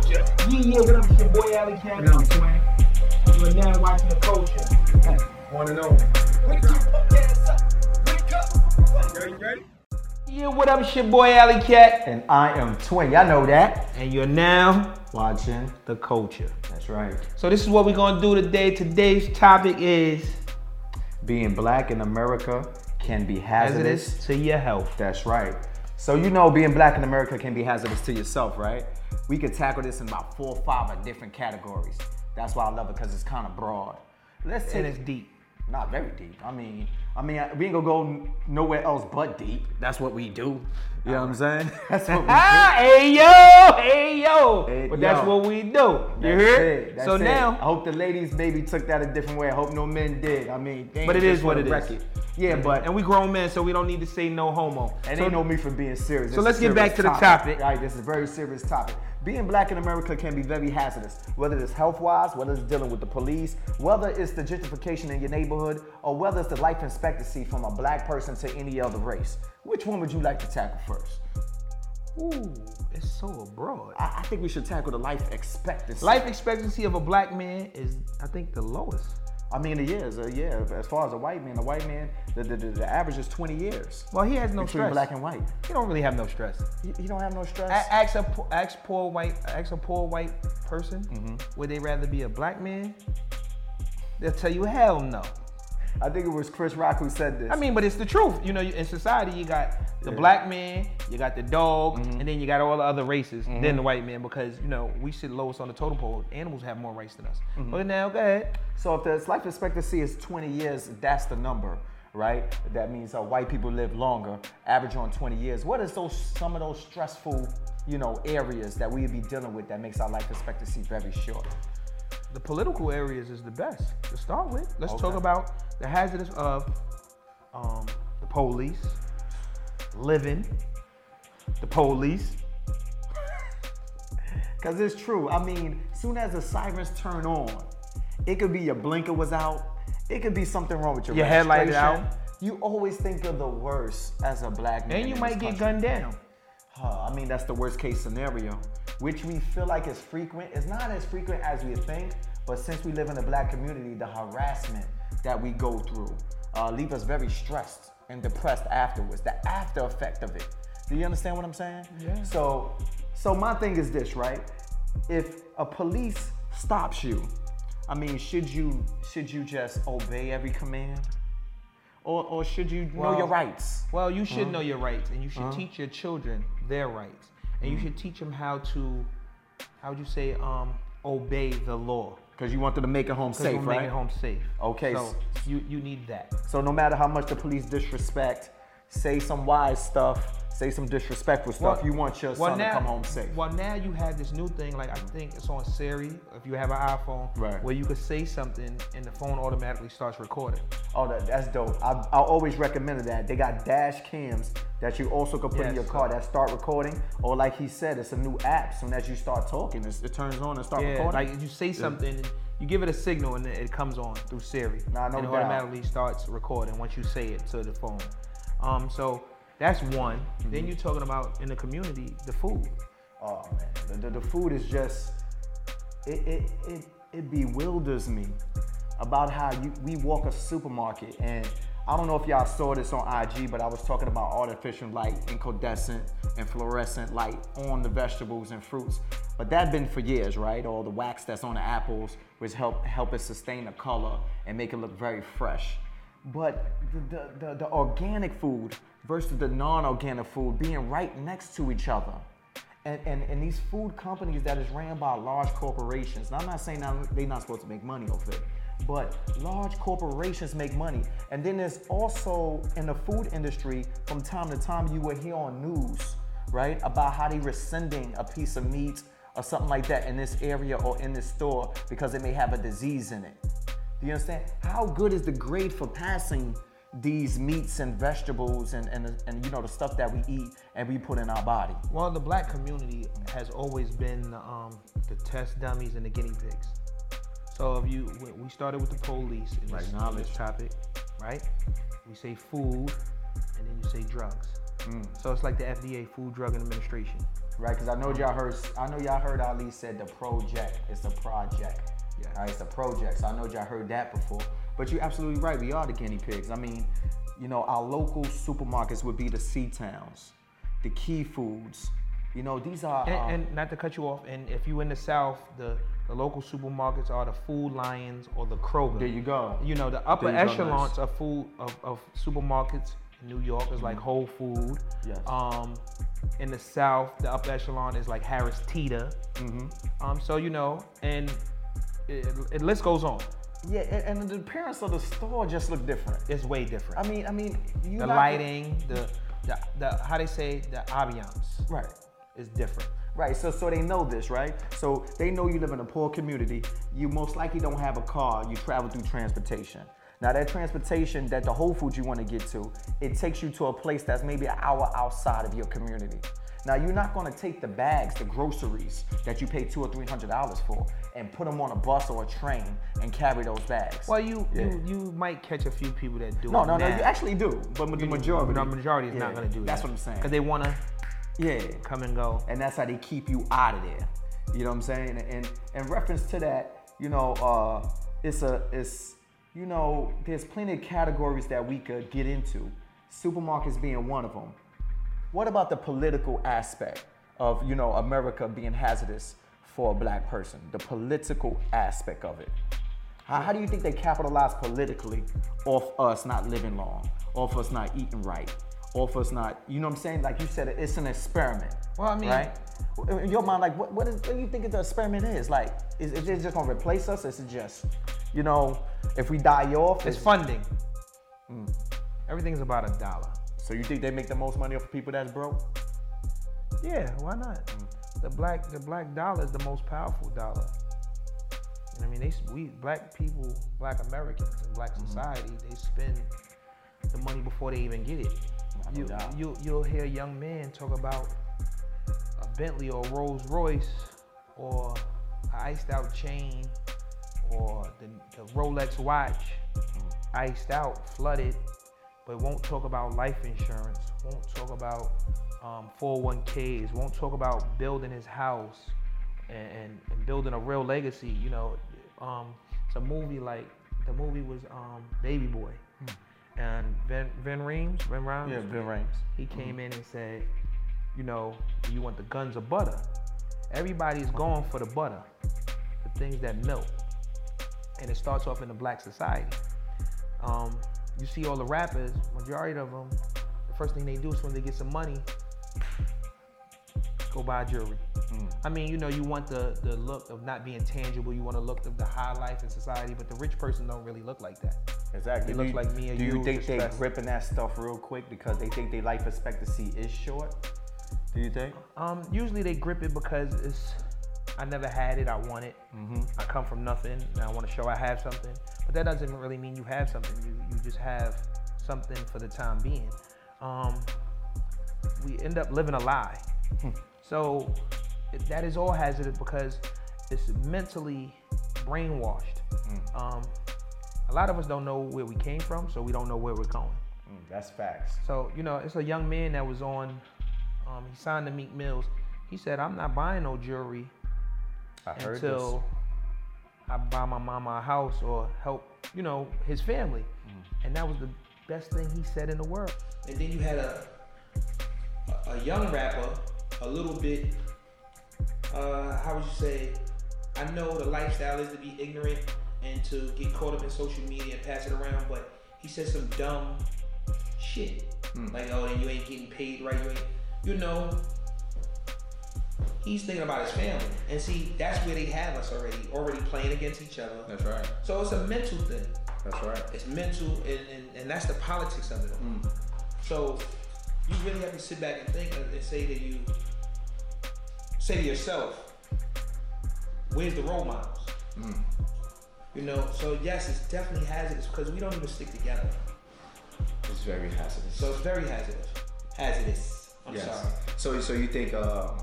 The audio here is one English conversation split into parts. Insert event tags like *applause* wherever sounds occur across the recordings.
culture. Yeah, yeah, what up, it's your boy Alley Cat. And I'm Twin. You are now watching the culture. One and only. Wake your ass up. Wake up. You ready, ready? Yeah, what up, it's your boy Alley Cat. And I am Twin. Y'all know that. And you're now Watching. the culture. That's right. So this is what we're gonna do today. Today's topic is Being black in America can be hazardous. hazardous to your health. That's right. So you know being black in America can be hazardous to yourself, right? We could tackle this in about four or five different categories. That's why I love it because it's kind of broad. Let's take And it's deep. not very deep. I mean, I mean, we ain't gonna go nowhere else but deep. That's what we do. You know what I'm saying? *laughs* That's what we *laughs* do. Ah, hey yo, hey yo. Hey, but that's yo. what we do. You That's. That's so it. I hope the ladies maybe took that a different way. I hope no men did. I mean, But it is what it is. Yeah, but and we grown men, so we don't need to say no homo. And so, they know me for being serious. so This let's get back to the topic. Right, this is a very serious topic. Being black in America can be very hazardous, whether it's health-wise, whether it's dealing with the police, whether it's the gentrification in your neighborhood, or whether it's the life expectancy from a black person to any other race. Which one would you like to tackle first? Ooh, it's so broad. I, I think we should tackle the life expectancy. Life expectancy of a black man is, I think, the lowest. I mean, it is. Uh, yeah, as far as a white man, a white man, the, the, the, the average is 20 years Well, he has no between stress. black and white. he don't really have no stress. You, you don't have no stress. A- Ask a ask poor white ask a poor white person Mm-hmm. would they rather be a black man? They'll tell you hell no. I think it was Chris Rock who said this. I mean, but it's the truth. You know, in society, you got the Yeah. black man, you got the dog, Mm-hmm. and then you got all the other races, then the white man, because you know we sit lowest on the totem pole. Animals have more rights than us. Mm-hmm. But now, go ahead. So if the life expectancy is 20 years, that's the number, right? That means uh, white people live longer, average on 20 years. What is those some of those stressful, you know, areas that we would be dealing with that makes our life expectancy very short? The political areas is the best to start with. Let's talk about the hazardous of um, the police, living, the police. *laughs* Cause it's true. I mean, soon as the sirens turn on, it could be your blinker was out. It could be something wrong with your, Your headlight out. You always think of the worst as a black man. And you might get country. gunned down. Huh, I mean, that's the worst case scenario, which we feel like is frequent. It's not as frequent as we think, but since we live in a black community, the harassment that we go through uh, leave us very stressed and depressed afterwards. The after effect of it. Do you understand what I'm saying? Yeah. So, so my thing is this, right? If a police stops you, I mean, should you should you just obey every command, or or should you know your rights? Well, you should know your rights, and you should teach your children their rights, and you should teach them how to, how would you say, um, obey the law. Because you want them to make it home safe, we'll right? make it home safe. Okay, So you you need that. So no matter how much the police disrespect, say some wise stuff, say some disrespectful stuff, Well- you want your Well, son to come home safe. Well, now you have this new thing, like I think it's on Siri, if you have an iPhone, Right. where you could say something and the phone automatically starts recording. Oh, that, that's dope. I, I always recommended that. They got dash cams that you also can put in your car that start recording. Or like he said, it's a new app. Soon as you start talking, it's, it turns on and start Yeah, recording. like you say something, you give it a signal and it comes on through Siri. Nah, no and it doubt. automatically starts recording once you say it to the phone. Um, so that's one. Mm-hmm. Then you're talking about in the community, the food. Oh man, the, the, the food is just it, it it it bewilders me about how you we walk a supermarket and I don't know if y'all saw this on IG, but I was talking about artificial light, incandescent and fluorescent light on the vegetables and fruits. But that been for years, right? All the wax that's on the apples, which help help it sustain the color and make it look very fresh. But the, the, the, the organic food versus the non-organic food being right next to each other. And, and, and these food companies that is ran by large corporations, and I'm not saying they're not supposed to make money off it, but large corporations make money. And then there's also in the food industry, from time to time, you will hear on news, right, about how they rescinding a piece of meat or something like that in this area or in this store because it may have a disease in it. Do you understand? How good is the grade for passing these meats and vegetables and, and, and you know the stuff that we eat and we put in our body? Well, the black community has always been um, the test dummies and the guinea pigs. So if you, we- started with the police in this, Right, in knowledge. this topic, right? We say food, and then you say drugs. So it's like the FDA, Food Drug Administration. right? Because I know y'all heard, I know y'all heard Ali said the project. It's a project. Yeah. All right, it's a project. So I know y'all heard that before. But you're absolutely right. We are the guinea pigs. I mean, you know, our local supermarkets would be the C towns, the key foods. You know, these are. um, And, and not to cut you off, and if you in the South, the, the local supermarkets are the Food Lions or the Kroger. there you go. You know, the upper go, echelons nice. of food of, of supermarkets in New York is like Whole Food. Yes. Um, in the South, the upper echelon is like Harris Teeter. Mm-hmm. Um, so you know, and it, it list goes on. Yeah, and, and the appearance of the store just look different. It's way different. I mean, I mean, you the lighting, the, the the how they say the ambiance Right. is different. Right, so so they know this, right? So they know you live in a poor community. You most likely don't have a car. You travel through transportation. Now that transportation that the Whole Foods you want to get to, it takes you to a place that's maybe an hour outside of your community. Now you're not going to take the bags, the groceries that you pay two or three hundred dollars for, and put them on a bus or a train and carry those bags. Well, you Yeah. you you might catch a few people that do no, it no, no, you actually do, but the You- majority, the majority is not going to do that. That's what I'm saying. Because they want to yeah, come and go. and that's how they keep you out of there. You know what I'm saying? And in reference to that, you know, uh, it's a it's you know, there's plenty of categories that we could get into. Supermarkets being one of them. What about the political aspect of you know America being hazardous for a black person? The political aspect of it. How, how do you think they capitalize politically off us not living long, off us not eating right, off us not, you know what I'm saying? Like you said, it's an experiment. Well, I mean- right? In your mind, like, what, what, is, what do you think the experiment is? Like, is, is it just gonna replace us? Is it just, you know, if we die off? It's is- funding. Mm. Everything's about a dollar. So you think they make the most money off of people that's broke? Yeah, why not? Mm. The black the black dollar is the most powerful dollar. And I mean, they we black people, black Americans in black Mm-hmm. society, they spend the money before they even get it. You, you you'll hear young men talk about a Bentley or Rolls Royce or an iced out chain or the, the Rolex watch, Mm. iced out, flooded, but won't talk about life insurance, won't talk about um, 401ks, won't talk about building his house and, and, and building a real legacy. You know, um, it's a movie like the movie was um, Baby Boy, and Ben Ben Reams, Ben Rhymes, Yeah, Ben Rames. he came in and said, you know, you want the guns of butter. Everybody's going for the butter, the things that melt. And it starts off in the black society. Um, you see all the rappers, majority of them, the first thing they do is when they get some money, go buy jewelry. I mean, you know, you want the, the look of not being tangible. You want to look of the high life in society, but the rich person don't really look like that. Exactly. Do looks you- like me Do you you, think they stressed. gripping that stuff real quick because they think their life expectancy is short? Do you think? Um, usually they grip it because it's I never had it, I want it. Mm-hmm. I come from nothing and I want to show I have something. But that doesn't really mean you have something. You you just have something for the time being. Um, we end up living a lie. so that is all hazardous because it's mentally brainwashed. Um, a lot of us don't know where we came from, so we don't know where we're going. Mm, that's facts. So, you know, it's a young man that was on, um, he signed to Meek Mills. He said, I'm not buying no jewelry I heard until I buy my mama a house or help, you know, his family. And that was the best thing he said in the world. And then you had a a, young rapper, a little bit, uh, how would you say? I know the lifestyle is to be ignorant and to get caught up in social media and pass it around, but he said some dumb shit. Like, oh, you ain't getting paid right, you ain't, you know. He's thinking about his family. And see, that's where they have us already, already playing against each other. That's right. So it's a mental thing. That's right. It's mental, and, and, and that's the politics of it all. So you really have to sit back and think and say to you, say to yourself, where's the role models? You know, so yes, it's definitely hazardous because we don't even stick together. It's very hazardous. So it's very hazardous. Hazardous. I'm yes. sorry. So so you think um,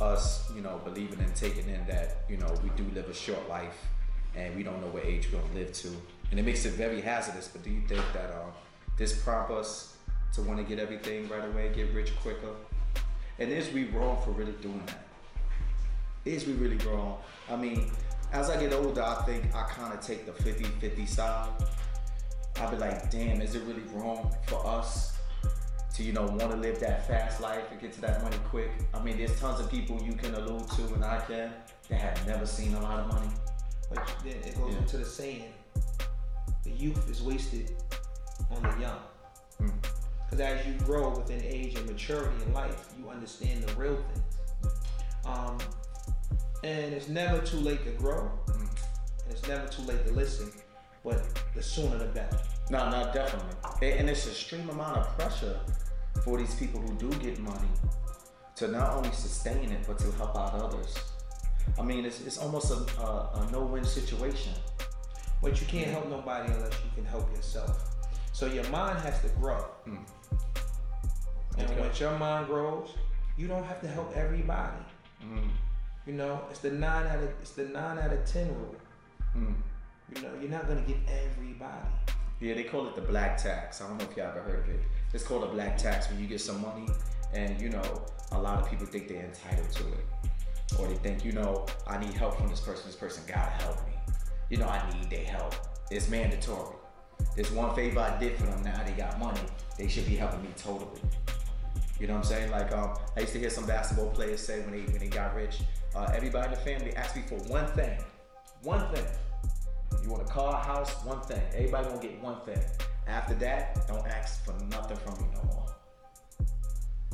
us, you know, believing and taking in that, you know, we do live a short life and we don't know what age we're gonna live to. And it makes it very hazardous, but do you think that um, this prompt us to want to get everything right away, get rich quicker. And is we wrong for really doing that? Is we really wrong? I mean, as I get older, I think I kind of take the 50 50 style. I'll be like, damn, is it really wrong for us to, you know, want to live that fast life and get to that money quick? I mean, there's tons of people you can allude to, and I can, that have never seen a lot of money. But then it goes Yeah. into the saying, the youth is wasted on the young. Mm. Because as you grow within age and maturity in life, you understand the real things. Um, and it's never too late to grow, Mm. and it's never too late to listen. But the sooner the better. No, no, definitely. And, and it's a extreme amount of pressure for these people who do get money to not only sustain it, but to help out others. I mean, it's, it's almost a, a, a no-win situation. But you can't help nobody unless you can help yourself. So your mind has to grow. Mm. And Okay. once your mind grows, you don't have to help everybody. Mm, You know, it's the nine out of it's the nine out of ten rule. mm. You know, you're not gonna get everybody. Yeah, they call it the black tax. I don't know if y'all ever heard of it. It's called a black tax when you get some money, and you know, a lot of people think they're entitled to it, or they think, you know, I need help from this person. This person gotta help me. You know, I need their help. It's mandatory. This one favor I did for them. Now they got money. They should be helping me totally. You know what I'm saying? Like um, I used to hear some basketball players say when they when they got rich, uh, everybody in the family asked me for one thing, one thing. You want a car, a house, one thing. Everybody gonna get one thing. After that, don't ask for nothing from me no more.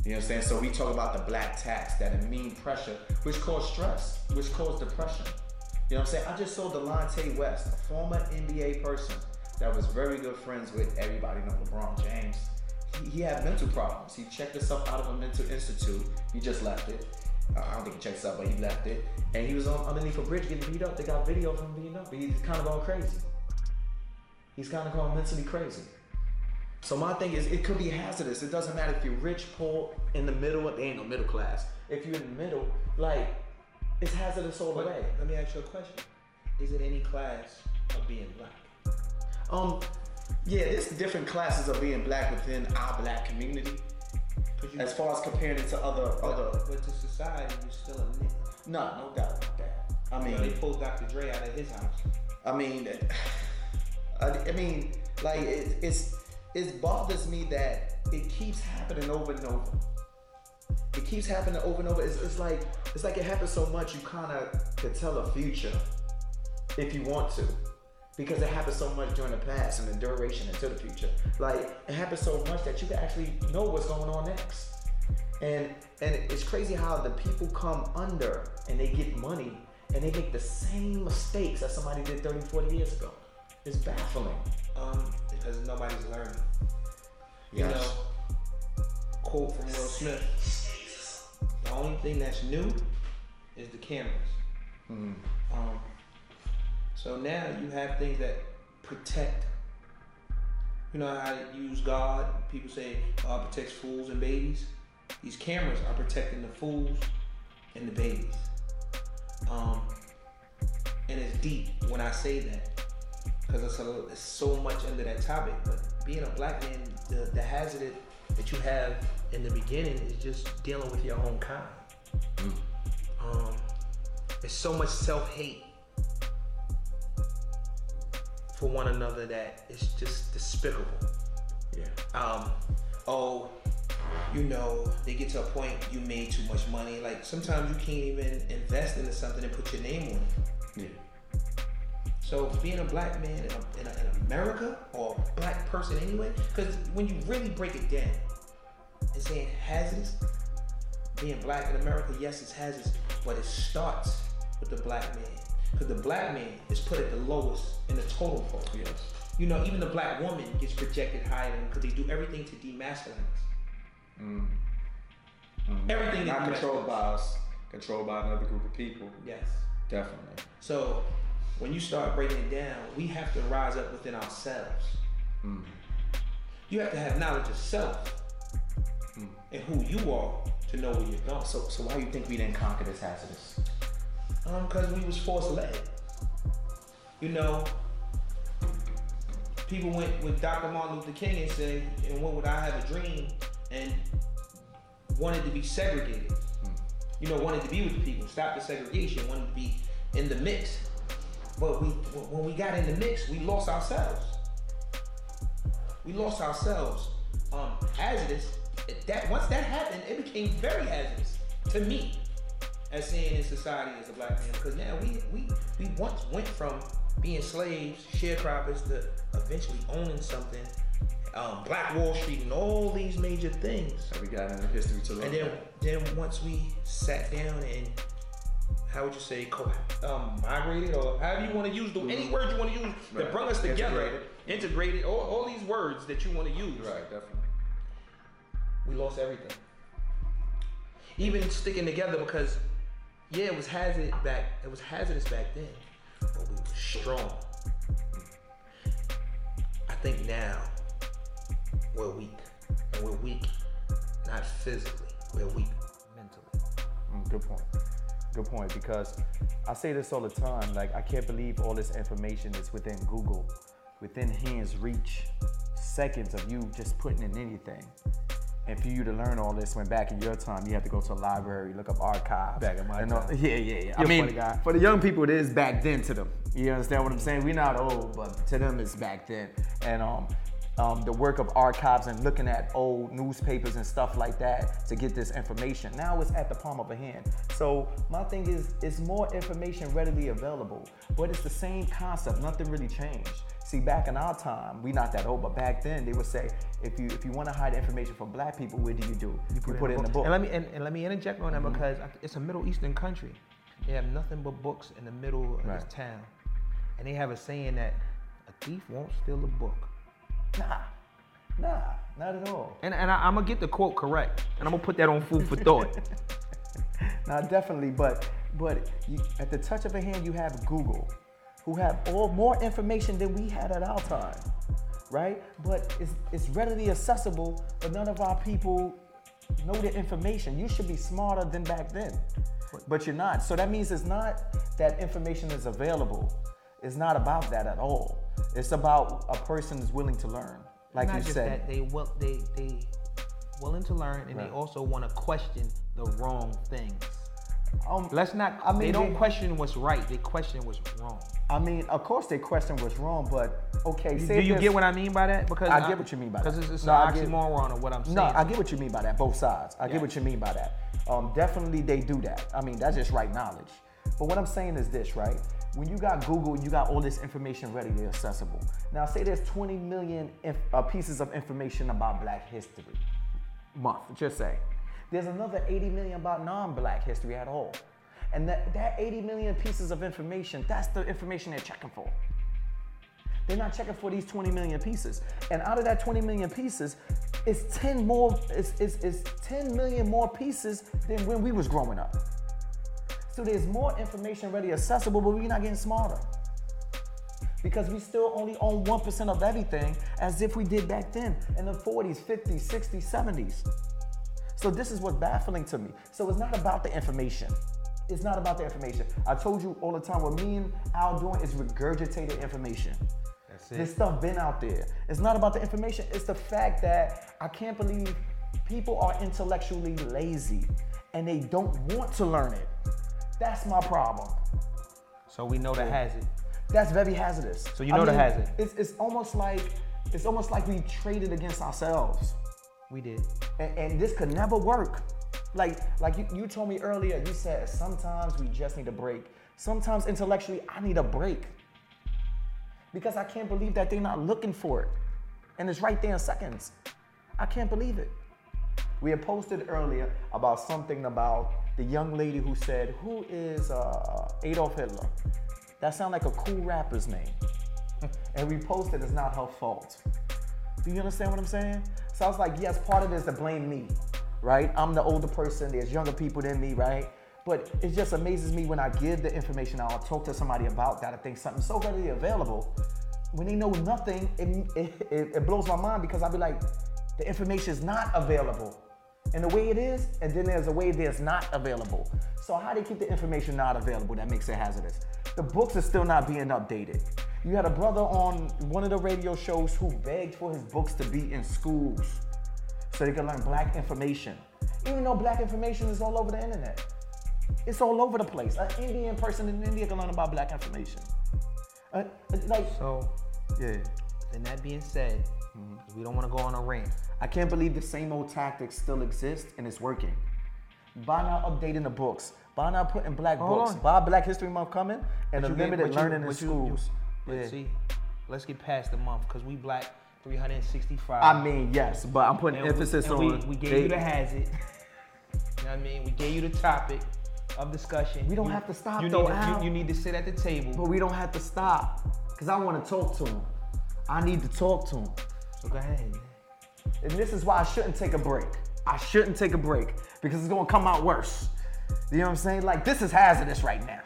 You know what I'm saying? So we talk about the black tax, that mean pressure, which cause stress, which cause depression. You know what I'm saying? I just saw Delonte West, a former NBA person that was very good friends with everybody know LeBron James. He, he had mental problems. He checked himself out of a mental institute. He just left it. I don't think he checked himself, but he left it. And he was on underneath a bridge getting beat up. They got video of him beating up. He's kind of going crazy. He's kind of going mentally crazy. So my thing is, it could be hazardous. It doesn't matter if you're rich, poor, in the middle. There ain't no middle class. If you're in the middle, like it's hazardous all the way. let me ask you a question. Is it any class of being black? Um, yeah, there's different classes of being black within our black community. you, As far as comparing it to other but, other, but to society, you're still a nigga. no, no doubt about that. I You know, they pulled Dr. Dre out of his house. I mean, I, I mean, like it, it's it bothers me that it keeps happening over and over. It keeps happening over and over. It's, it's like it's like it happens so much you kind of could tell a future if you want to, because it happens so much during the past and the duration into the future. Like it happens so much that you can actually know what's going on next. And and it's crazy how the people come under and they get money and they make the same mistakes that somebody did 30, 40 years ago. It's baffling. Um, because nobody's learning. You Yes. know, quote from Will Smith. The only thing that's new is the cameras. Mm. Um, so now you have things that protect. You know how to use God? People say God protects fools and babies. These cameras are protecting the fools and the babies. Um, and it's deep when I say that because it's, a- it's so much under that topic. But being a black man, the, the hazard that you have in the beginning is just dealing with your own kind. Um, there's so much self hate for one another that it's just despicable. Yeah. Um, oh, you know, they get to a point you made too much money. Like sometimes you can't even invest into something and put your name on it. Yeah. So being a black man in, a, in, a, in America or a black person anyway, because when you really break it down and saying hazardous, being black in America, yes, it's hazardous, but it starts with the black man. Because the black man is put at the lowest in the total pole. Yes. You know, even the black woman gets projected higher than because they do everything to demasculinize. Mm. Mm. Everything not controlled by us, controlled by another group of people. Yes. Definitely. So when you start breaking it down, we have to rise up within ourselves. Mm. You have to have knowledge of self Mm. and who you are to know where you're going. So, so why do you think we didn't conquer this hazardous? Um, because we was force led. You know, people went with Dr. Martin Luther King and said, and what would I have a dream and wanted to be segregated. You know, wanted to be with the people, stop the segregation, wanted to be in the mix. But we, when we got in the mix, we lost ourselves. We lost ourselves. Um, hazardous. That once that happened, it became very hazardous to me as seeing in society as a black man because now we we we once went from being slaves, sharecroppers to eventually owning something, um, Black Wall Street, and all these major things. We got in the history to learn. And then then once we sat down and how would you say co- um, migrated or however you want to use the any word you want to use that Right. bring us together, Integrated. integrated, all, all these words that you want to use right, definitely. we lost everything. Even sticking together because, yeah, it was hazard back. It was hazardous back then, but we were strong. I think now we're weak, and we're weak not physically. We're weak mentally. Mm, good point. Good point. Because I say this all the time. Like I can't believe all this information is within Google, within hands reach, seconds of you just putting in anything. And for you to learn all this, when back in your time, you had to go to a library, look up archives. Back in my and all- time. *laughs* Yeah, yeah, yeah. I You're a mean, for the young people, it is back then to them. You understand what I'm saying? We're not old, but to them, it's back then. And um, um, the work of archives and looking at old newspapers and stuff like that to get this information. Now it's at the palm of a hand. So my thing is, it's more information readily available, but it's the same concept. Nothing really changed. See, back in our time, we not that old, but back then they would say, if you if you want to hide information from black people, what do you do? You put, it in the book. And let me and, and let me interject on that because it's a Middle Eastern country. They have nothing but books in the middle of Right. this town, and they have a saying that a thief won't steal a book. Nah, nah, not at all. And and I, I'm gonna get the quote correct, and I'm gonna put that on food for thought. *laughs* Now, definitely, but but you, at the touch of a hand, you have Google, who have all more information than we had at our time, right? But it's it's readily accessible, but none of our people know the information. You should be smarter than back then, but you're not. So that means it's not that information is available. It's not about that at all. It's about a person is willing to learn, like Not you said. that they will they they willing to learn, and Right. they also want to question the wrong things. Um, Let's not. I mean, they don't they- question what's right. They question what's wrong. I mean, of course, they question what's wrong, but okay. Do you get what I mean by that? Because I get what you mean by that. Because it's, it's No, an I get- oxymoron of what I'm saying. No, I get what you mean by that. Both sides. I get what you mean by that. Um, definitely, they do that. I mean, that's just right knowledge. But what I'm saying is this, right? When you got Google, you got all this information readily accessible. Now, say there's 20 million inf- uh, pieces of information about Black History Month. Just say there's another 80 million about non-Black history at all, and that that 80 million pieces of information, that's the information they're checking for. They're not checking for these 20 million pieces. And out of that 20 million pieces, it's 10 more, it's, it's, it's 10 million more pieces than when we was growing up. So there's more information ready accessible, but we're not getting smarter. Because we still only own 1% of everything as if we did back then in the 40s, 50s, 60s, 70s. So this is what's baffling to me. So it's not about the information. It's not about the information. I told you all the time what me and Al doing is regurgitated information. That's it. This stuff been out there. It's not about the information. It's the fact that I can't believe people are intellectually lazy and they don't want to learn it. That's my problem. So we know the hazard. That's very hazardous. So you know the hazard. It's, it's almost like it's almost like we traded against ourselves. We did. and, and this could never work. Like, like you, you told me earlier, you said sometimes we just need a break. Sometimes intellectually, I need a break. Because I can't believe that they're not looking for it. And it's right there in seconds. I can't believe it. We had posted earlier about something about the young lady who said, Who is uh, Adolf Hitler? That sounds like a cool rapper's name. *laughs* and we posted it's not her fault. Do you understand what I'm saying? So I was like, yes, part of it is to blame me, right? I'm the older person, there's younger people than me, right? But it just amazes me when I give the information out, I'll talk to somebody about that. I think something's so readily available. When they know nothing, it, it, it, it blows my mind because I'll be like, the information is not available. And the way it is, and then there's a way that's not available. So how do you keep the information not available that makes it hazardous? The books are still not being updated. You had a brother on one of the radio shows who begged for his books to be in schools so they could learn black information. Even though black information is all over the internet. It's all over the place. An Indian person in India can learn about black information. Uh, like, So, yeah. then that being said, Mm-hmm. we don't want to go on a rant. I can't believe the same old tactics still exist and it's working. By not updating the books, by not putting black Hold books, on. by Black History Month coming, and you get- limited you- learning in but you- schools. Yeah. see, let's get past the month because we black 365. I mean, yes, but I'm putting And we- emphasis and on. we, we gave they- you the hazard. you know what I mean? We gave you the topic of discussion. We don't You- have to stop you though, Need to, you, you need to sit at the table. But we don't have to stop, cause I want to talk to him. I need to talk to him, so go ahead. and this is why I shouldn't take a break. I shouldn't take a break because it's gonna come out worse. You know what I'm saying? Like this is hazardous right now,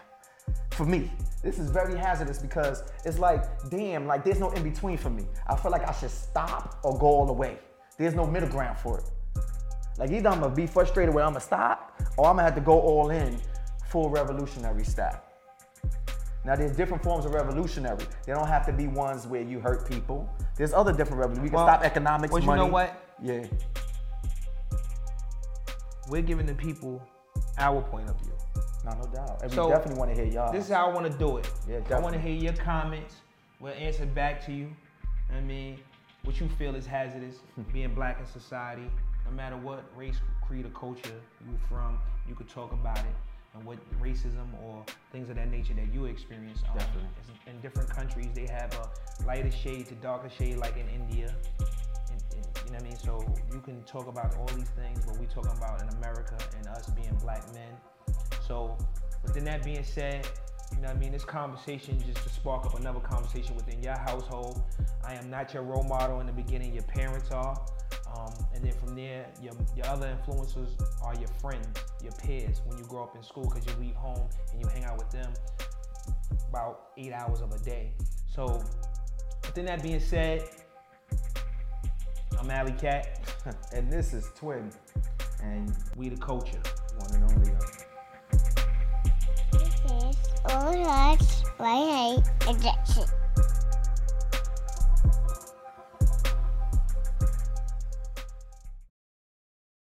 for me. This is very hazardous because it's like, damn, like there's no in between for me. I feel like I should stop or go all the way. There's no middle ground for it. Like either I'm gonna be frustrated where I'm gonna stop, or I'm gonna have to go all in, full revolutionary style. Now there's different forms of revolutionary. They don't have to be ones where you hurt people. There's other different revolutions. We can Well, stop economics, well, you money. know what? Yeah. We're giving the people our point of view. No, no doubt. And So, we definitely want to hear y'all. This is how I want to do it. Yeah, definitely. I want to hear your comments. We'll answer back to you. I mean, what you feel is hazardous hmm. being black in society. No matter what race, creed, or culture you're from, you could talk about it and what racism or things of that nature that you experience. Um, Definitely. In different countries, they have a lighter shade to darker shade, like in India. And- and, you know what I mean? So you can talk about all these things, but we talking about in America and us being black men. So, within that being said, you know what I mean? This conversation just to spark up another conversation within your household. I am not your role model in the beginning, your parents are. Um, and then from there, your, your other influencers are your friends, your peers when you grow up in school because you leave home and you hang out with them about eight hours of a day. So, within that being said, I'm Alley Cat. *laughs* and this is Twin. And We the culture. one and only. This is all right, right, injection.